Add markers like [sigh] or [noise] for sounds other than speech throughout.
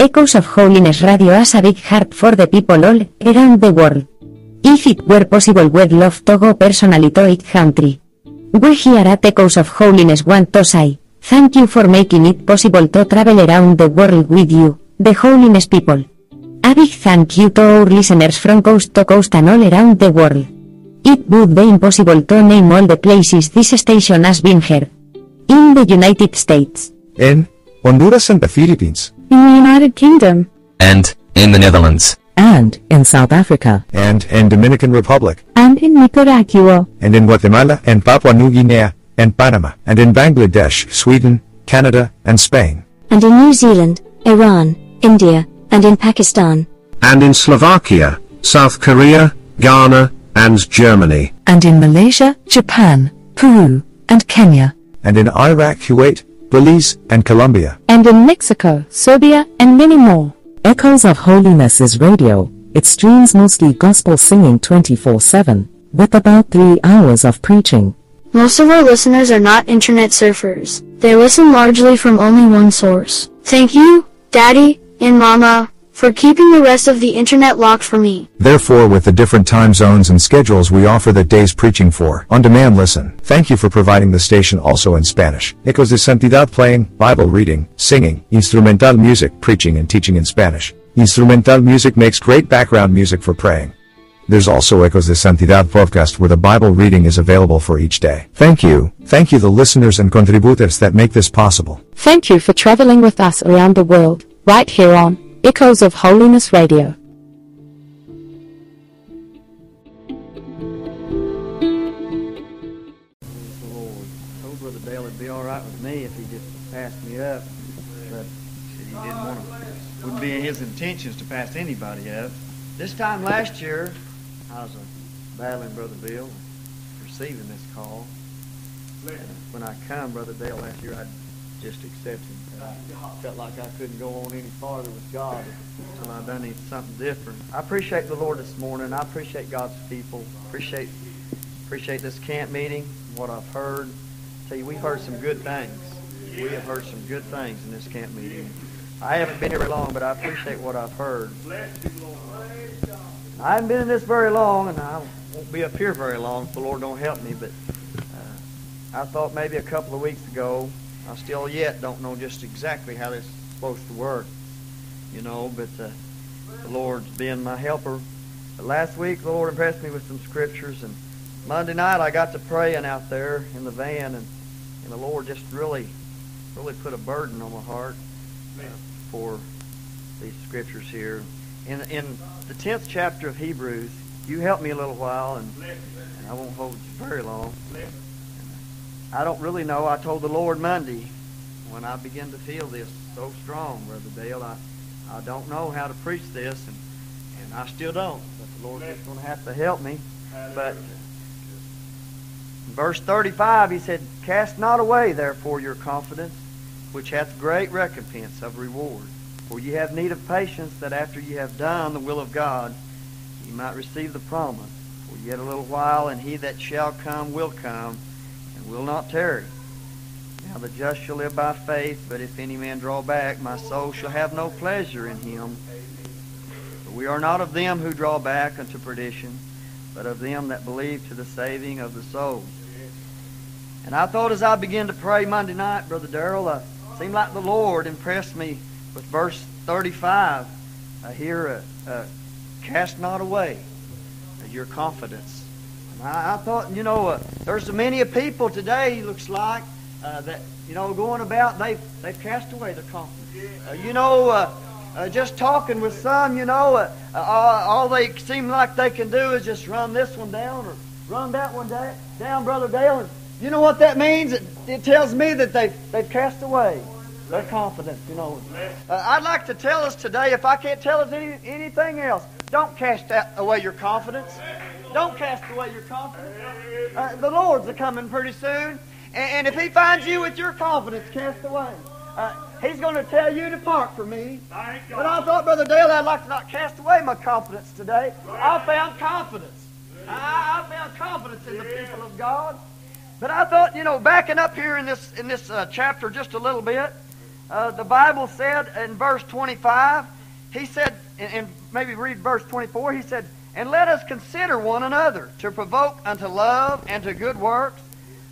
Echoes of Holiness Radio has a big heart for the people all around the world. If it were possible we'd love to go personally to each country. We here at Echoes of Holiness want to say, thank you for making it possible to travel around the world with you, the Holiness people. A big thank you to our listeners from coast to coast and all around the world. It would be impossible to name all the places this station has been heard. In the United States, in Honduras and the Philippines, in the United Kingdom, and in the Netherlands, and in South Africa, and in Dominican Republic, and in Nicaragua, and in Guatemala and Papua New Guinea, and Panama, and in Bangladesh, Sweden, Canada, and Spain, and in New Zealand, Iran, India, and in Pakistan, and in Slovakia, South Korea, Ghana, and Germany, and in Malaysia, Japan, Peru, and Kenya, and in Iraq, Kuwait, Belize, and Colombia, and in Mexico, Serbia, and many more. Echoes of Holiness is radio. It streams mostly gospel singing 24-7, with about three hours of preaching. Most of our listeners are not internet surfers. They listen largely from only one source. Thank you, Daddy, and Mama, for keeping the rest of the internet locked for me. Therefore with the different time zones and schedules we offer that day's preaching for on-demand listen. Thank you for providing the station also in Spanish. Ecos de Santidad playing, Bible reading, singing, instrumental music, preaching and teaching in Spanish. Instrumental music makes great background music for praying. There's also Ecos de Santidad podcast where the Bible reading is available for each day. Thank you. Thank you the listeners and contributors that make this possible. Thank you for traveling with us around the world, right here on Echoes of Holiness Radio. Lord, told Brother Dale it'd be all right with me if he just passed me up, but he didn't want to. Wouldn't be in his intentions to pass anybody up. This time last year, I was battling Brother Bill, receiving this call. When I come, Brother Dale, last year, I just accepted. I felt like I couldn't go on any farther with God until I done something different. I appreciate the Lord this morning. I appreciate God's people. Appreciate appreciate this camp meeting. What I've heard. Tell you, we've heard some good things. We have heard some good things in this camp meeting. I haven't been here very long, but I appreciate what I've heard. I haven't been in this very long, and I won't be up here very long if the Lord don't help me. But uh, I thought maybe a couple of weeks ago I still yet don't know just exactly how this is supposed to work, you know, but uh, the Lord's been my helper. But last week, the Lord impressed me with some scriptures, and Monday night I got to praying out there in the van, and, and the Lord just really, really put a burden on my heart uh, for these scriptures here. In, in the 10th chapter of Hebrews, you help me a little while, and, and I won't hold you very long. I don't really know. I told the Lord Monday when I began to feel this so strong, Brother Dale. I, I don't know how to preach this, and, and I still don't. But the Lord's just going to have to help me. But verse 35, he said, Cast not away, therefore, your confidence, which hath great recompense of reward. For ye have need of patience, that after ye have done the will of God, ye might receive the promise. For yet a little while, and he that shall come will come, will not tarry. Now the just shall live by faith, but if any man draw back, my soul shall have no pleasure in him. For we are not of them who draw back unto perdition, but of them that believe to the saving of the soul. And I thought as I began to pray Monday night, Brother Darrell, uh, seemed like the Lord impressed me with verse 35 uh, here, uh, uh, cast not away your confidence. I, I thought, you know, uh, there's many people today, looks like, uh, that, you know, going about, they've, they've cast away their confidence. Uh, you know, uh, uh, just talking with some, you know, uh, all they seem like they can do is just run this one down or run that one da- down, Brother Dale. You know what that means? It, it tells me that they've, they've cast away their confidence, you know. I'd like to tell us today, if I can't tell us any, anything else, don't cast away your confidence. Don't cast away your confidence. Uh, the Lord's a coming pretty soon. And, and, if He finds you with your confidence cast away, uh, He's going to tell you to part from me. But I thought, Brother Dale, I'd like to not cast away my confidence today. I found confidence. I, I found confidence in the people of God. But I thought, you know, backing up here in this in this uh, chapter just a little bit, uh, the Bible said in verse 25, he said, and, and maybe read verse 24, he said, And let us consider one another to provoke unto love and to good works,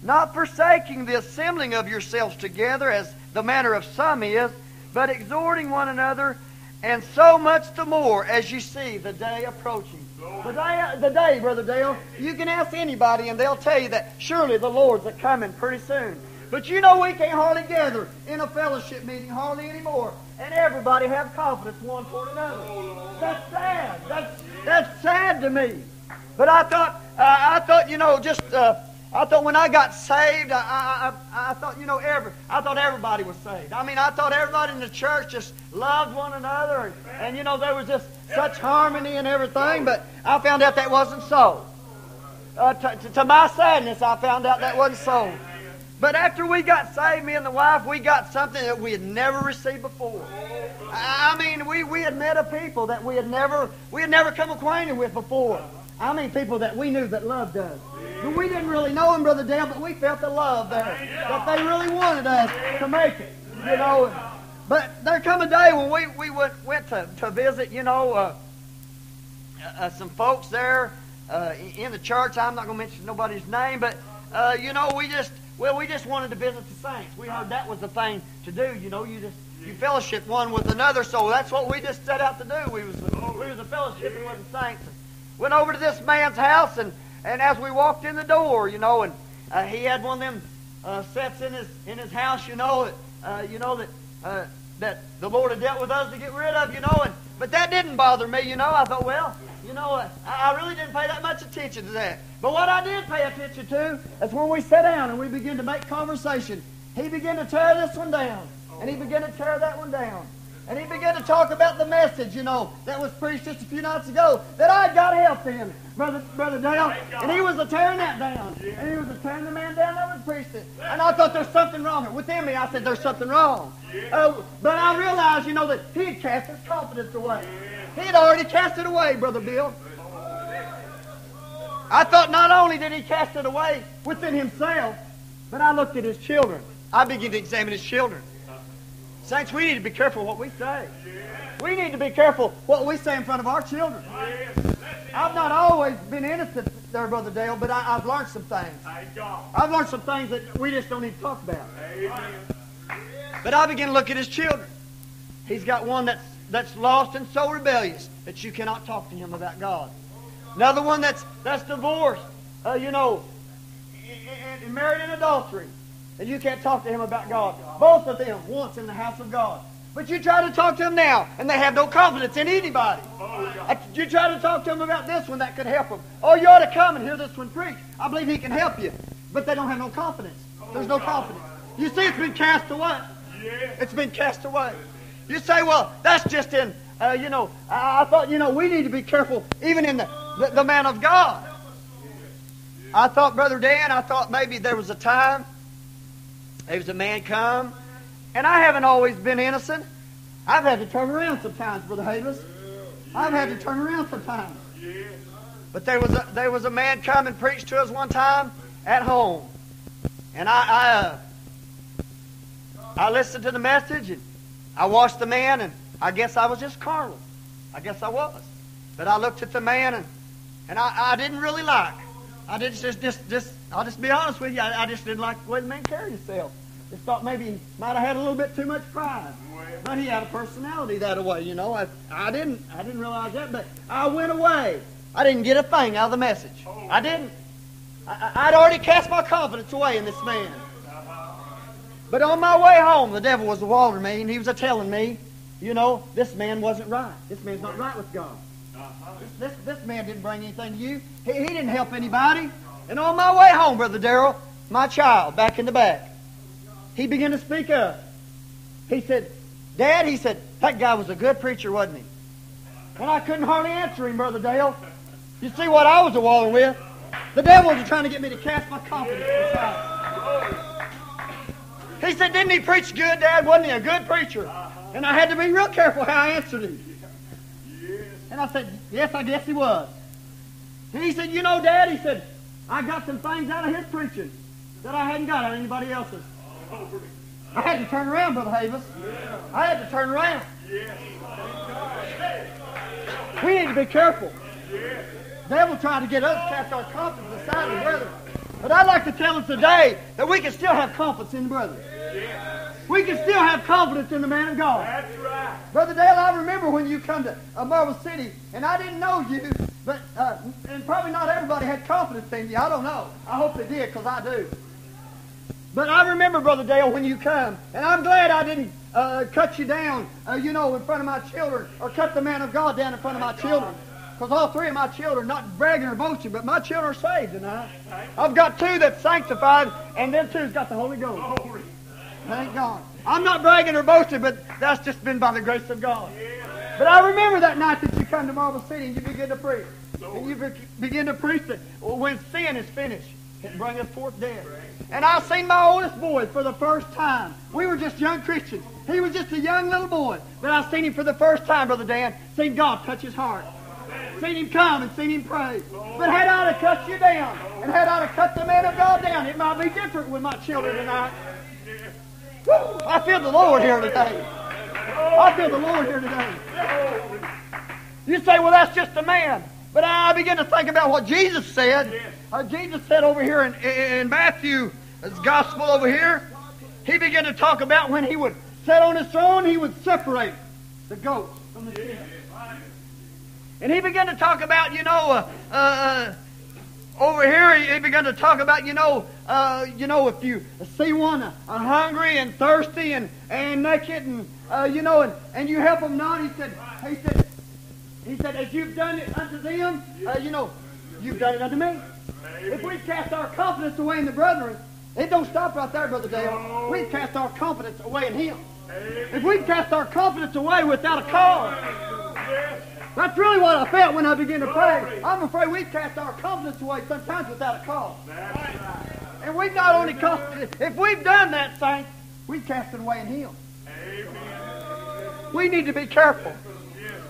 not forsaking the assembling of yourselves together as the manner of some is, but exhorting one another, and so much the more as you see the day approaching. The day, the day, Brother Dale, you can ask anybody and they'll tell you that surely the Lord's a coming pretty soon. But you know we can't hardly gather in a fellowship meeting hardly anymore, and everybody have confidence one toward another. That's sad. That's that's sad to me. But I thought, uh, I thought, you know, just uh, I thought when I got saved, I, I, I, thought, you know, every, I thought everybody was saved. I mean, I thought everybody in the church just loved one another, and, and you know, there was just such harmony and everything. But I found out that wasn't so. Uh, to my sadness, I found out that wasn't so. But after we got saved, me and the wife, we got something that we had never received before. I mean, we, we had met a people that we had never we had never come acquainted with before. I mean, people that we knew that loved us. But we didn't really know them, Brother Dale, but we felt the love there. That they really wanted us to make it, you know. But there come a day when we, we went, went to, to visit, you know, uh, uh, some folks there uh, in the church. I'm not going to mention nobody's name, but, uh, you know, we just, well, we just wanted to visit the saints. We heard that was the thing to do, you know. You just, you fellowship one with another, so that's what we just set out to do. We was, we was a fellowshipping with the saints. Went over to this man's house, and, and as we walked in the door, you know, and uh, he had one of them uh, sets in his in his house, you know, that uh, you know that uh, that the Lord had dealt with us to get rid of, you know, and but that didn't bother me, you know. I thought, well, you know, I, really didn't pay that much attention to that. But what I did pay attention to is when we sat down and we began to make conversation. He began to tear this one down, and he began to tear that one down. And he began to talk about the message, you know, that was preached just a few nights ago, that I got help in, Brother, Brother Dale. And he was a tearing that down. And he was a tearing the man down that was preached it. And I thought there's something wrong. Within me, I said there's something wrong. Uh, but I realized, you know, that he had cast his confidence away. He had already cast it away, Brother Bill. I thought not only did he cast it away within himself, but I looked at his children. I began to examine his children. Saints, we need to be careful what we say. We need to be careful what we say in front of our children. I've not always been innocent there, Brother Dale, but I, have learned some things. I've learned some things that we just don't need to talk about. But I begin to look at his children. He's got one that's, that's lost and so rebellious that you cannot talk to him about God. Another one that's, that's divorced, uh, you know, and, married in adultery. And you can't talk to him about God. Both of them once in the house of God. But you try to talk to them now, and they have no confidence in anybody. You try to talk to them about this one that could help them. Oh, you ought to come and hear this one preach. I believe he can help you. But they don't have no confidence. There's no confidence. You see, it's been cast away. It's been cast away. You say, well, that's just in, uh, you know, I, I, thought, you know, we need to be careful even in the, the, the man of God. I thought, Brother Dan, I thought maybe there was a time there was a man come, and I haven't always been innocent. I've had to turn around sometimes, Brother Havis. I've had to turn around sometimes. But there was a, there was a man come and preached to us one time at home, and I I, uh, I listened to the message and I watched the man, and I guess I was just carnal. I guess I was. But I looked at the man and and I, I didn't really like. I did just just just I'll just be honest with you. I, I just didn't like the way the man carried himself. Just thought maybe he might have had a little bit too much pride. But he had a personality that way, you know. I, I didn't I didn't realize that, but I went away. I didn't get a thing out of the message. I didn't. I, I'd already cast my confidence away in this man. But on my way home, the devil was a walling me, and he was a telling me, you know, this man wasn't right. This man's not right with God. This, this, this man didn't bring anything to you. He, he didn't help anybody. And on my way home, Brother Darrell, my child, back in the back, he began to speak up. He said, Dad, he said, that guy was a good preacher, wasn't he? And I couldn't hardly answer him, Brother Dale. You see what I was a walling with? The devil was trying to get me to cast my confidence aside. He said, Didn't he preach good, Dad? Wasn't he a good preacher? Uh-huh. And I had to be real careful how I answered him. And I said, Yes, I guess he was. And he said, You know, Dad, he said, I got some things out of his preaching that I hadn't got out of anybody else's. I had to turn around, Brother Havis. I had to turn around. We need to be careful. The devil trying to get us to cast our confidence aside the brethren. But I'd like to tell us today that we can still have confidence in the brethren. We can still have confidence in the man of God. That's right. Brother Dale, I remember when you come to uh, Marble City, and I didn't know you, but uh, and probably not everybody had confidence in you. I don't know. I hope they did, because I do. But I remember, Brother Dale, when you come, and I'm glad I didn't uh, cut you down, uh, you know, in front of my children, or cut the man of God down in front of my children. Because all three of my children, not bragging or boasting, but my children are saved tonight. I've got two that's sanctified, and then two's got the Holy Ghost. Thank God. I'm not bragging or boasting, but that's just been by the grace of God. But I remember that night that you come to Marble City and you begin to preach. And you be- begin to preach that when sin is finished, it bringeth forth death. And I seen my oldest boy for the first time. We were just young Christians. He was just a young little boy. But I seen him for the first time, Brother Dan. Seen God touch his heart. Seen him come and seen him pray. But had I to cut you down, and had I to cut the man of God down, it might be different with my children tonight. Woo! I feel the Lord here today. I feel the Lord here today. You say, well, that's just a man. But I begin to think about what Jesus said. Uh, Jesus said over here in, in Matthew's gospel over here, he began to talk about when he would sit on his throne, he would separate the goats from the sheep. And he began to talk about, you know, uh, uh, over here he, began to talk about, you know, uh, you know, if you see one uh, hungry and thirsty and, and naked and, uh, you know, and, and you help them not, he said, he said, he said, as you've done it unto them, uh, you know, you've done it unto me. If we cast our confidence away in the brethren, it don't stop right there, Brother Dale. We cast our confidence away in Him. If we cast our confidence away without a cause, that's really what I felt when I began to pray. I'm afraid we cast our confidence away sometimes without a cause. And we've not only cost, if we've done that, saints, we've cast it away in Him. We need to be careful.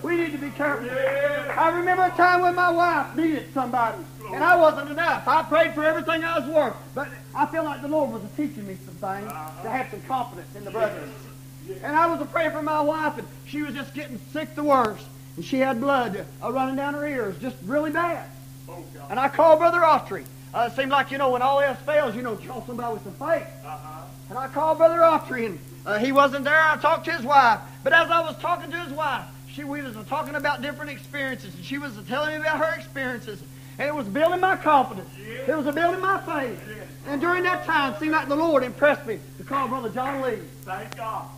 We need to be careful. I remember a time when my wife needed somebody, and I wasn't enough. I prayed for everything I was worth, but I feel like the Lord was teaching me some things to have some confidence in the brethren. And I was praying for my wife, and she was just getting sick the worst. And she had blood uh, running down her ears, just really bad. And I called Brother Autry. Uh, it seemed like, you know, when all else fails, you know, call somebody with some faith. And I called Brother Autry, and uh, he wasn't there. I talked to his wife. But as I was talking to his wife, she we was talking about different experiences, and she was telling me about her experiences. And it was building my confidence. It was building my faith. And during that time, it seemed like the Lord impressed me to call Brother John Lee. Thank God.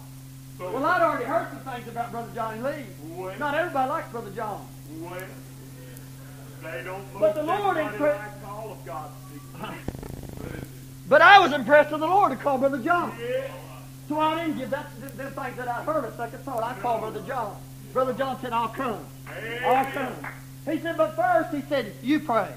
Well, I'd already heard some things about Brother Johnny Lee. Well. Not everybody likes Brother John. Well, they don't But the Lord everybody impre- likes all of God's. But I was impressed with the Lord to call Brother John. Yeah. So I didn't give that them things that I heard a second thought. I called Brother John. Brother John said, I'll come. I'll come. He said, but first, he said, you pray.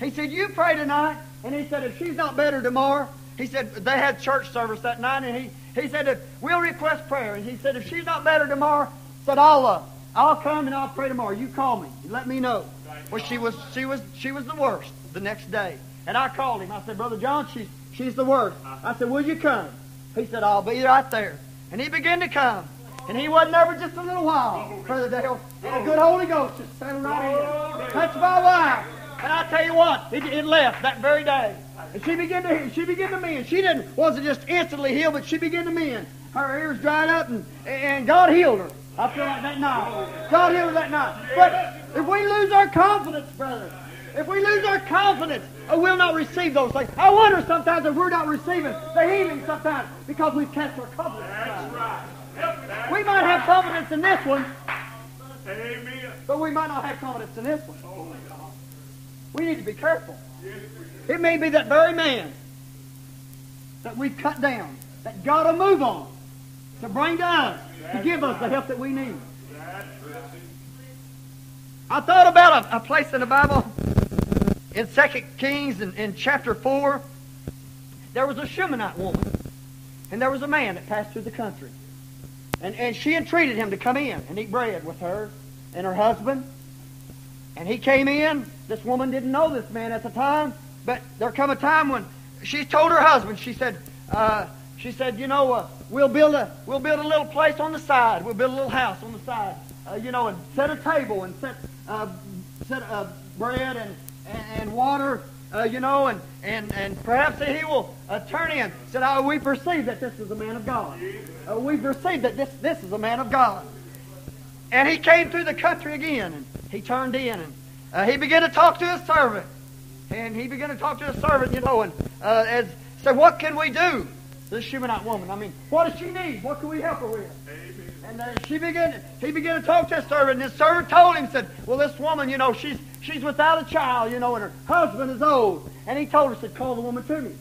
He said, you pray tonight. And he said, if she's not better tomorrow, he said, they had church service that night, and he, he said, if we'll request prayer. And he said, if she's not better tomorrow, said, I'll, uh, I'll come and I'll pray tomorrow. You call me. You let me know. Well, she was, she was, she was the worst the next day. And I called him. I said, Brother John, she's, she's the worst. I said, will you come? He said, I'll be right there. And he began to come. And he wasn't there for just a little while, Brother Dale. And a good Holy Ghost just settled right in. Touched my wife. And I tell you what, it, it left that very day. And she began to she began to mend. She didn't wasn't just instantly healed, but she began to mend. Her ears dried up, and and God healed her. I feel like that night. God healed her that night. But if we lose our confidence, brother, if we lose our confidence, uh, we'll not receive those things. I wonder sometimes if we're not receiving the healing sometimes because we've cast our confidence. That's right. That's We might have confidence in this one, Amen. but we might not have confidence in this one. Oh, God. We need to be careful. Yes, we do. It may be that very man that we've cut down, that God will move on to bring to us, to give us the help that we need. I thought about a, a place in the Bible in 2 Kings in, in chapter 4. There was a Shunammite woman, and there was a man that passed through the country. And, and she entreated him to come in and eat bread with her and her husband. And he came in. This woman didn't know this man at the time, but there come a time when she told her husband, she said, uh, she said, you know, uh, we'll build a we'll build a little place on the side. We'll build a little house on the side, uh, you know, and set a table and set uh, set uh, bread and, and, and water, uh, you know, and and and perhaps he will turn in. Said, oh, we perceive that this is a man of God. We perceive that this this is a man of God. And he came through the country again, and he turned in, and he began to talk to his servant. And he began to talk to his servant, you know, and uh, as said, what can we do? This Shunammite woman. I mean, what does she need? What can we help her with? And uh, she began. He began to talk to his servant, and his servant told him, said, "Well, this woman, you know, she's she's without a child, you know, and her husband is old." And he told her, said, "Call the woman to me."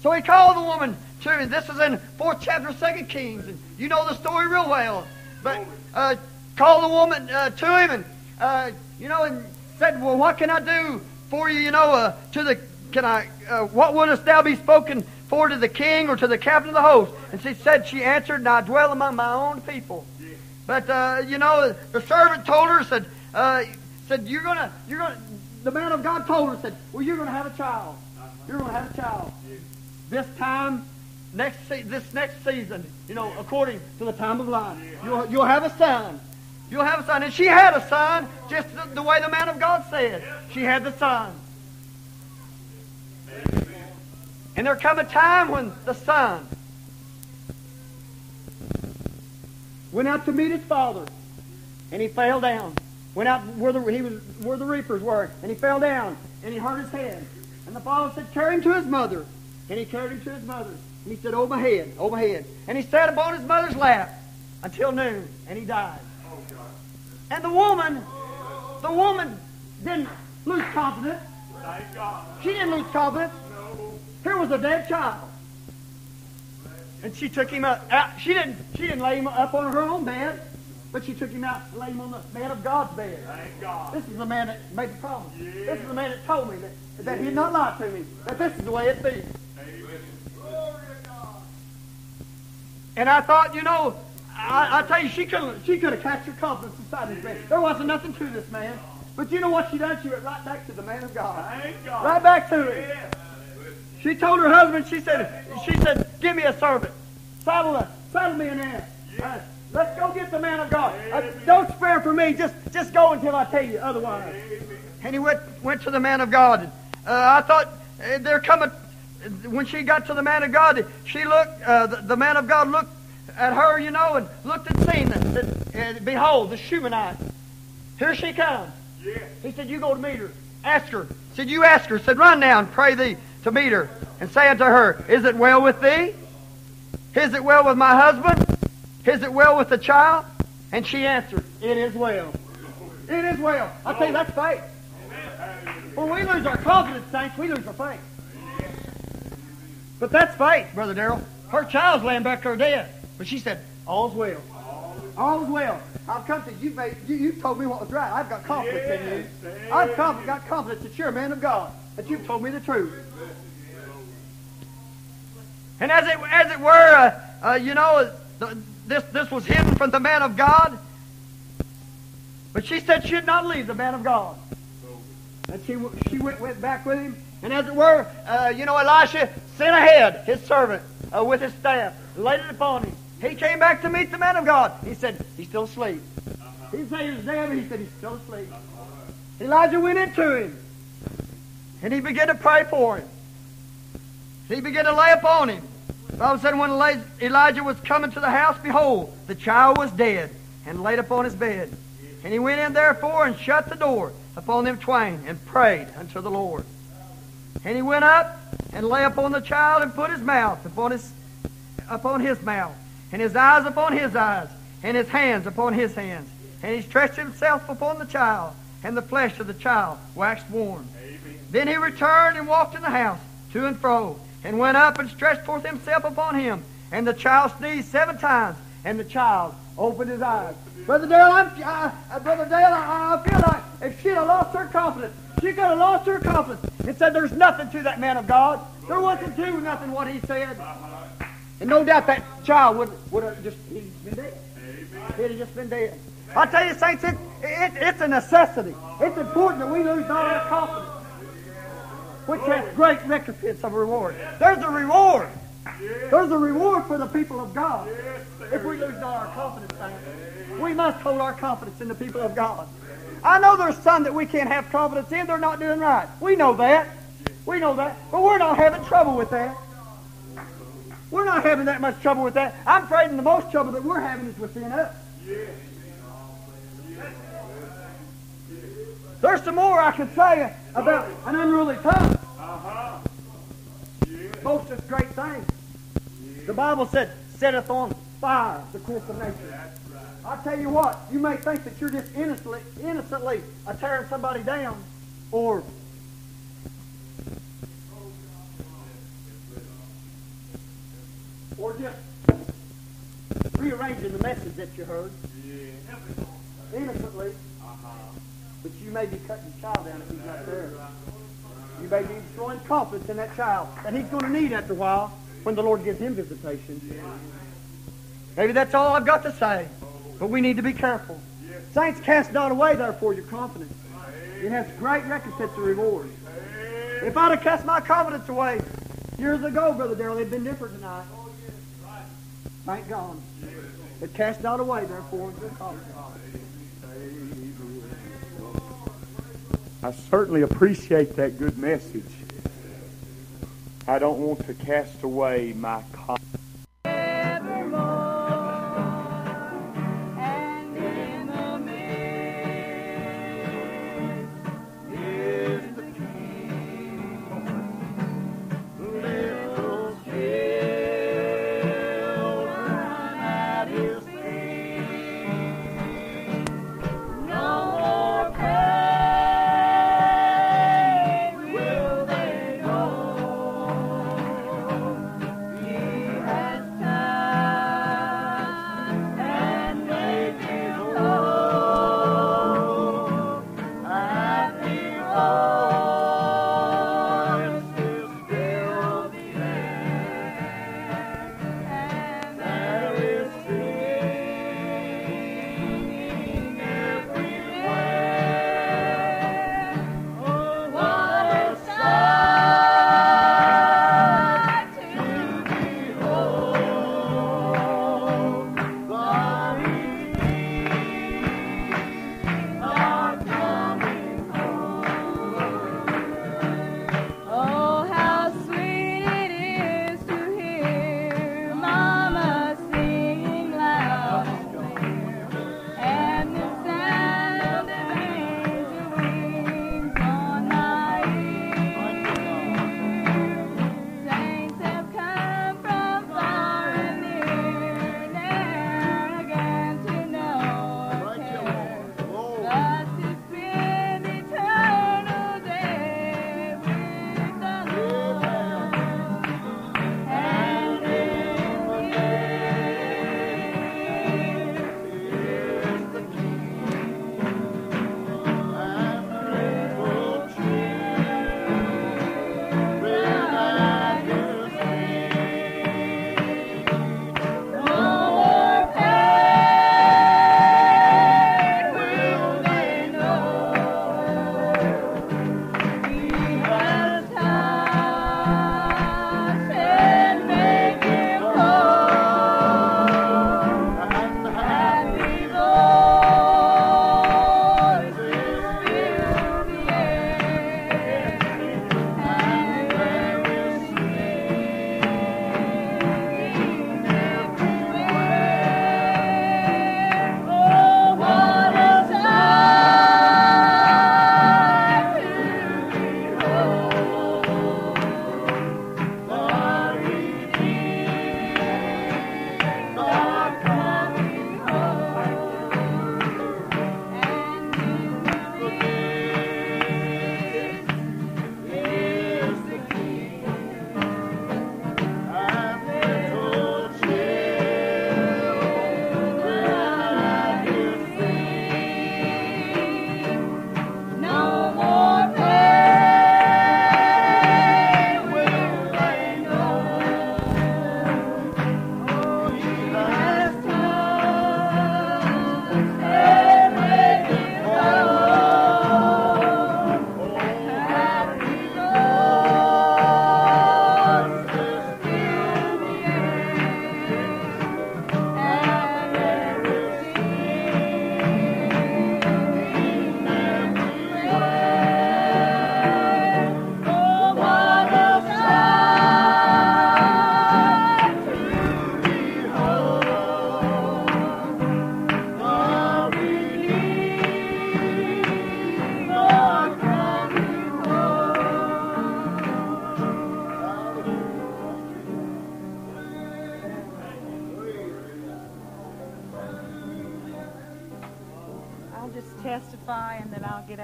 So he called the woman to him. This is in fourth chapter, of Second Kings, and you know the story real well. But uh, called the woman uh, to him, and uh, you know, and said, "Well, what can I do for you? You know, uh, to the can I? Uh, what wouldst thou be spoken for to the king or to the captain of the host?" And she said, "She answered, and I dwell among my own people." But uh, you know, the servant told her, said, uh, "said You're gonna, you're gonna." The man of God told her, said, "Well, you're gonna have a child. You're gonna have a child." This time, next this next season, you know, according to the time of life, you'll you'll have a son. You'll have a son. And she had a son, just the, way the man of God said. She had the son. And there come a time when the son went out to meet his father, and he fell down. Went out where the he was where the reapers were, and he fell down, and he hurt his head. And the father said, "Carry him to his mother." And he carried him to his mother. And he said, "Oh my head, oh my head." And he sat upon his mother's lap until noon, and he died. And the woman, the woman didn't lose confidence. Thank God. She didn't lose confidence. Here was a dead child. And she took him up, out. She didn't. She didn't lay him up on her own bed, but she took him out and laid him on the man of God's bed. Thank God. This is the man that made the promise. This is the man that told me that, that he'd not lie to me. That this is the way it be. And I thought, you know, I, I tell you, she could she could have catch her confidence inside his bed. There wasn't nothing to this man. But you know what she done? She went right back to the man of God. Thank God. Right back to him. She told her husband, she said, she said, give me a servant. Saddle us. Saddle me an ass. Uh, let's go get the man of God. Uh, don't spare for me. Just just go until I tell you otherwise. And he went went to the man of God. Uh, I thought uh, there come a when she got to the man of God, she looked. Uh, the, the man of God looked at her, you know, and looked and seen that. And behold, the Shunammite. Here she comes. He said, "You go to meet her. Ask her." Said, "You ask her." Said, "Run now and pray thee to meet her, and say unto her, Is it well with thee? Is it well with my husband? Is it well with the child?" And she answered, "It is well. It is well." I tell you, that's faith. When we lose our confidence, saints, we lose our faith. But that's faith, Brother Darrell. Her child's laying back there dead. But she said, All's well. All's well. I've come to you, made, you. You told me what was right. I've got confidence in you. I've conf- got confidence that you're a man of God. That you've told me the truth. And as it as it were, uh, uh, you know, the, this this was hidden from the man of God. But she said she'd not leave the man of God. And she she went went back with him. And as it were, uh, you know, Elisha sent ahead his servant uh, with his staff, laid it upon him. He came back to meet the man of God. He said, he's still asleep. He say he was dead, but he said he's still asleep. Elijah went into him. And he began to pray for him. He began to lay upon him. The Bible said when Elijah was coming to the house, behold, the child was dead and laid upon his bed. And he went in therefore and shut the door upon them twain and prayed unto the Lord. And he went up and lay upon the child and put his mouth upon his upon his mouth, and his eyes upon his eyes, and his hands upon his hands. And he stretched himself upon the child, and the flesh of the child waxed warm. Then he returned and walked in the house to and fro, and went up and stretched forth himself upon him. And the child sneezed seven times, and the child opened his eyes. Brother Dale, I'm, I, uh, Brother Dale, I, I feel like if she'd have lost her confidence, she could have lost her confidence and said, "There's nothing to that man of God. There wasn't to nothing what he said." And no doubt that child would would have just he'd been dead. He'd have just been dead. I tell you, saints, it, it, it's a necessity. It's important that we lose all our confidence, which has great recompense of reward. There's a reward There's a reward for the people of God. If we lose all our confidence, we must hold our confidence in the people of God. I know there's some that we can't have confidence in. They're not doing right. We know that. We know that. But we're not having trouble with that. We're not having that much trouble with that. I'm afraid the most trouble that we're having is within us. There's some more I could say about an unruly tongue. Uh-huh. Boasteth great things. The Bible said, setteth on fire the course of nature. I tell you what, you may think that you're just innocently, innocently tearing somebody down, or or just rearranging the message that you heard innocently. But you may be cutting your child down if he's not there. You may be destroying confidence in that child that he's going to need after a while when the Lord gives him visitation. Maybe that's all I've got to say. But we need to be careful. Saints, cast not away, therefore, your confidence. It has great recompense and reward. If I'd have cast my confidence away years ago, Brother Darrell, it'd been different tonight. Thank God. But cast not away, therefore, your confidence. I certainly appreciate that good message. I don't want to cast away my confidence.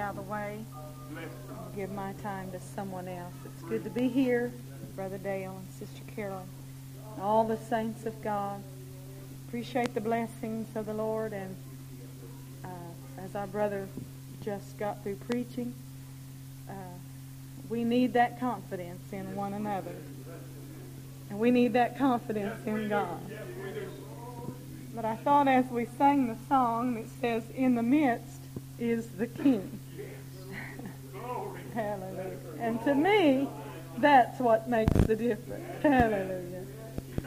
Out of the way and give my time to someone else. It's good to be here, Brother Dale and Sister Carolyn, and all the saints of God. Appreciate the blessings of the Lord, and uh, as our brother just got through preaching, uh, we need that confidence in one another. And we need that confidence in God. But I thought as we sang the song that says, In the midst is the King. Hallelujah. And to me, that's what makes the difference. Hallelujah.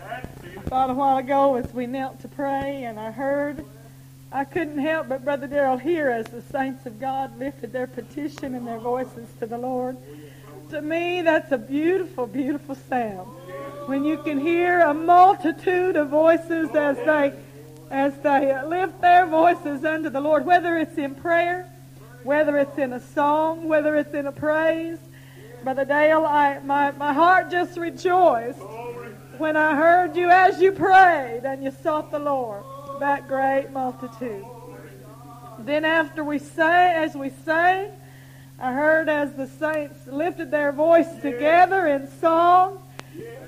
I thought a while ago as we knelt to pray and I heard, I couldn't help but Brother Darrell hear as the saints of God lifted their petition and their voices to the Lord. To me, that's a beautiful, beautiful sound. When you can hear a multitude of voices as they as they lift their voices unto the Lord, whether it's in prayer, whether it's in a song, whether it's in a praise. Brother Dale, I, my, my heart just rejoiced when I heard you as you prayed and you sought the Lord, that great multitude. Then after we sang, as we sang, I heard as the saints lifted their voice together in song.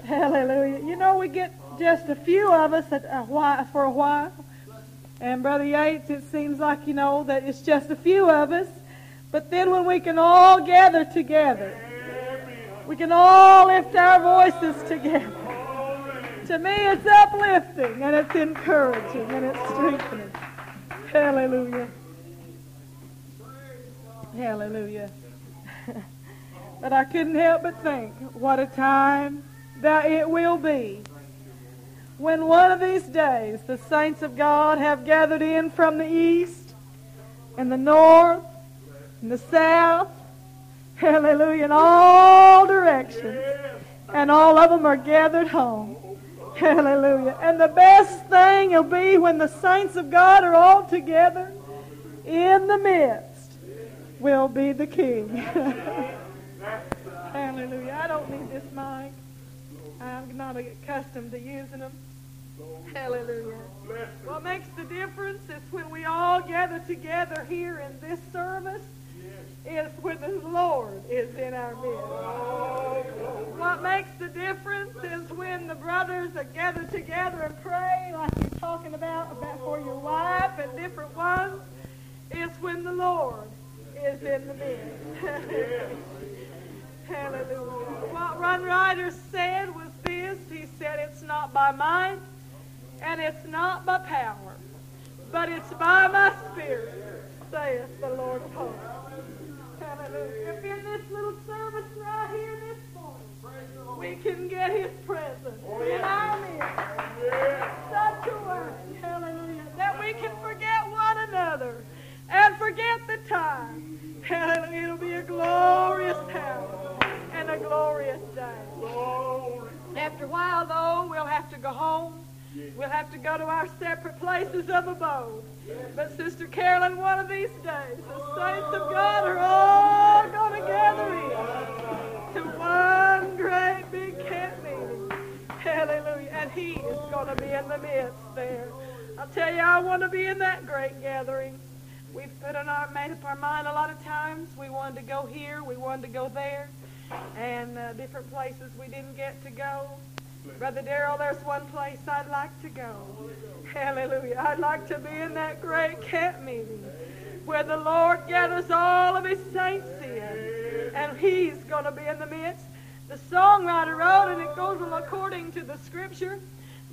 Hallelujah. You know, we get just a few of us at a while, for a while. And Brother Yates, it seems like, you know, that it's just a few of us. But then when we can all gather together, we can all lift our voices together. To me, it's uplifting and it's encouraging and it's strengthening. Hallelujah. Hallelujah. [laughs] but I couldn't help but think what a time that it will be when one of these days the saints of God have gathered in from the east and the north and the south, hallelujah, in all directions, and all of them are gathered home. Hallelujah. And the best thing will be when the saints of God are all together in the midst will be the King. [laughs] Hallelujah. I don't need this mic. I'm not accustomed to using them. Hallelujah. What makes the difference is when we all gather together here in this service is when the Lord is in our midst. What makes the difference is when the brothers are gathered together and pray, like you're talking about, about for your wife and different ones, is when the Lord is in the midst. [laughs] Hallelujah. What Ron Ryder said was this. He said, it's not by might and it's not by power, but it's by my spirit, saith the Lord of hosts. Hallelujah. If in this little service right here this morning, we can get his presence in our midst, such a way, hallelujah, that we can forget one another and forget the time. Hallelujah. It'll be a glorious time and a glorious day. After a while, though, we'll have to go home. We'll have to go to our separate places of abode. But Sister Carolyn, one of these days, the saints of God are all going to gather in to one great big camp meeting. Hallelujah. And He is going to be in the midst there. I'll tell you, I want to be in that great gathering. We've put our, made up our mind a lot of times. We wanted to go here, we wanted to go there, and uh, different places we didn't get to go. Brother Darrell, there's one place I'd like to go. Hallelujah. I'd like to be in that great camp meeting where the Lord gathers all of his saints in, and he's going to be in the midst. The songwriter wrote, and it goes according to the scripture,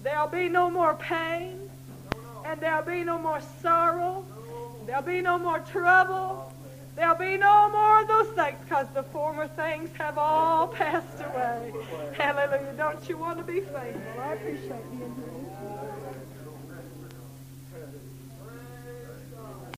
there'll be no more pain, and there'll be no more sorrow, there'll be no more trouble, There'll be no more of those things because the former things have all passed away. Hallelujah. Don't you want to be faithful? I appreciate being here.